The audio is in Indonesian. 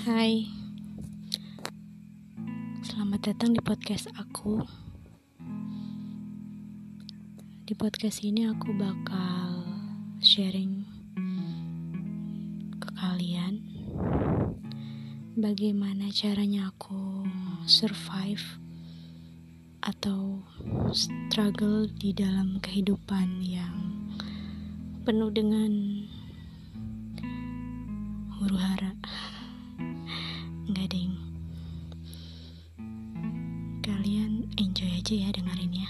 Hai, selamat datang di podcast aku. Di podcast ini aku bakal sharing ke kalian bagaimana caranya aku survive atau struggle di dalam kehidupan yang penuh dengan huru hara enggak ding kalian enjoy aja ya dengerin